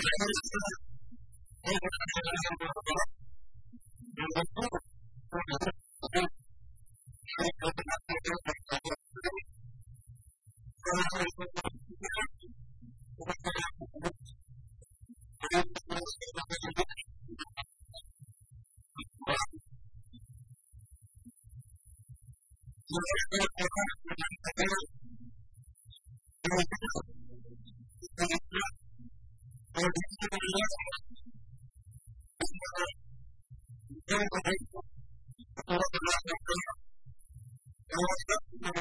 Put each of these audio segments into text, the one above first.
Thank you. Thank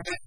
you.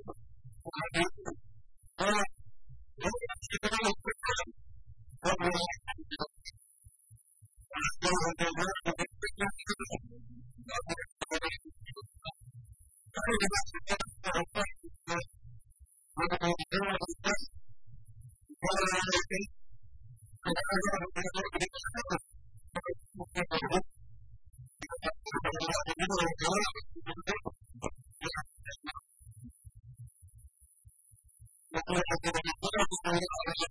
Thank you.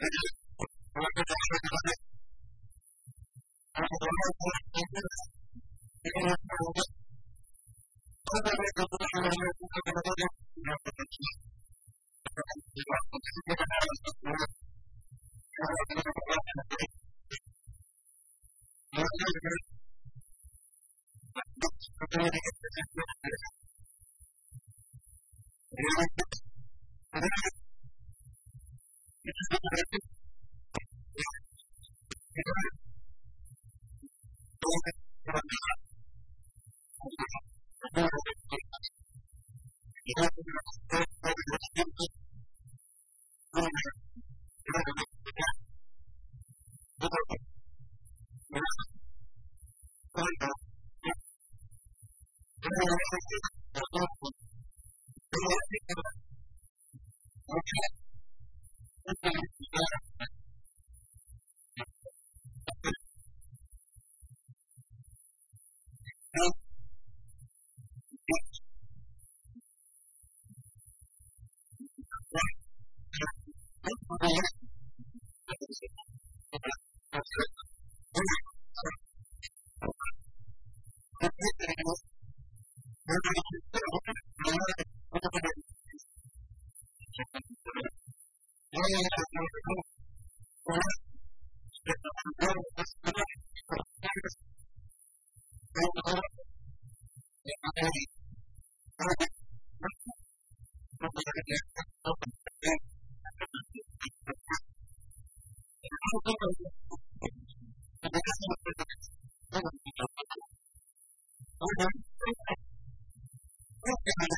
Thank you. Thank you. Okay. Okay.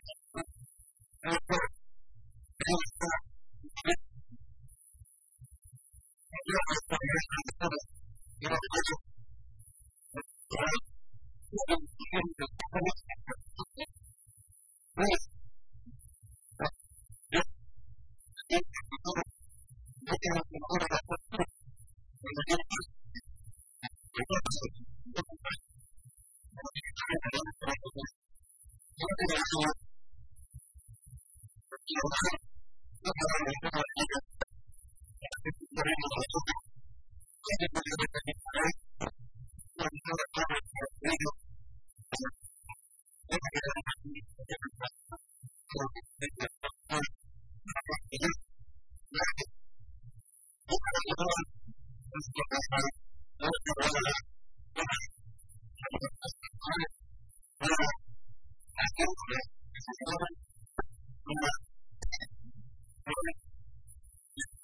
thought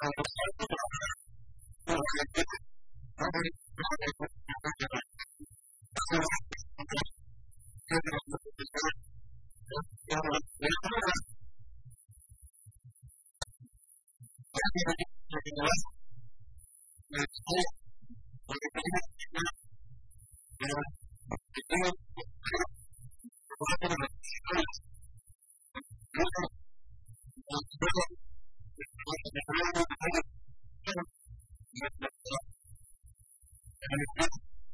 I'm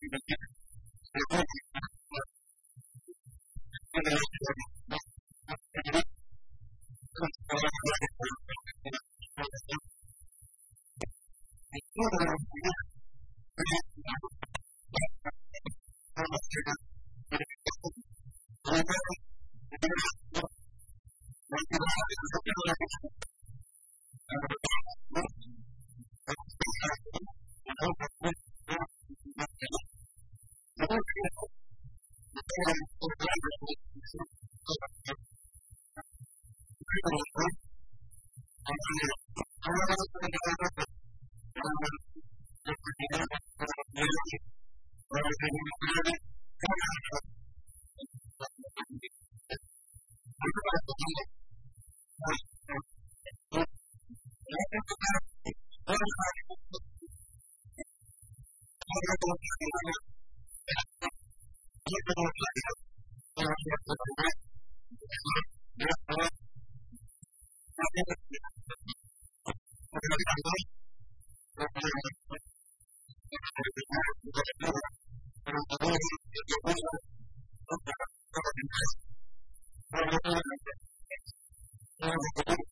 Thank you. Gracias. Thank you.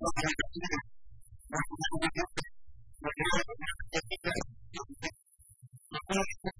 Thank you.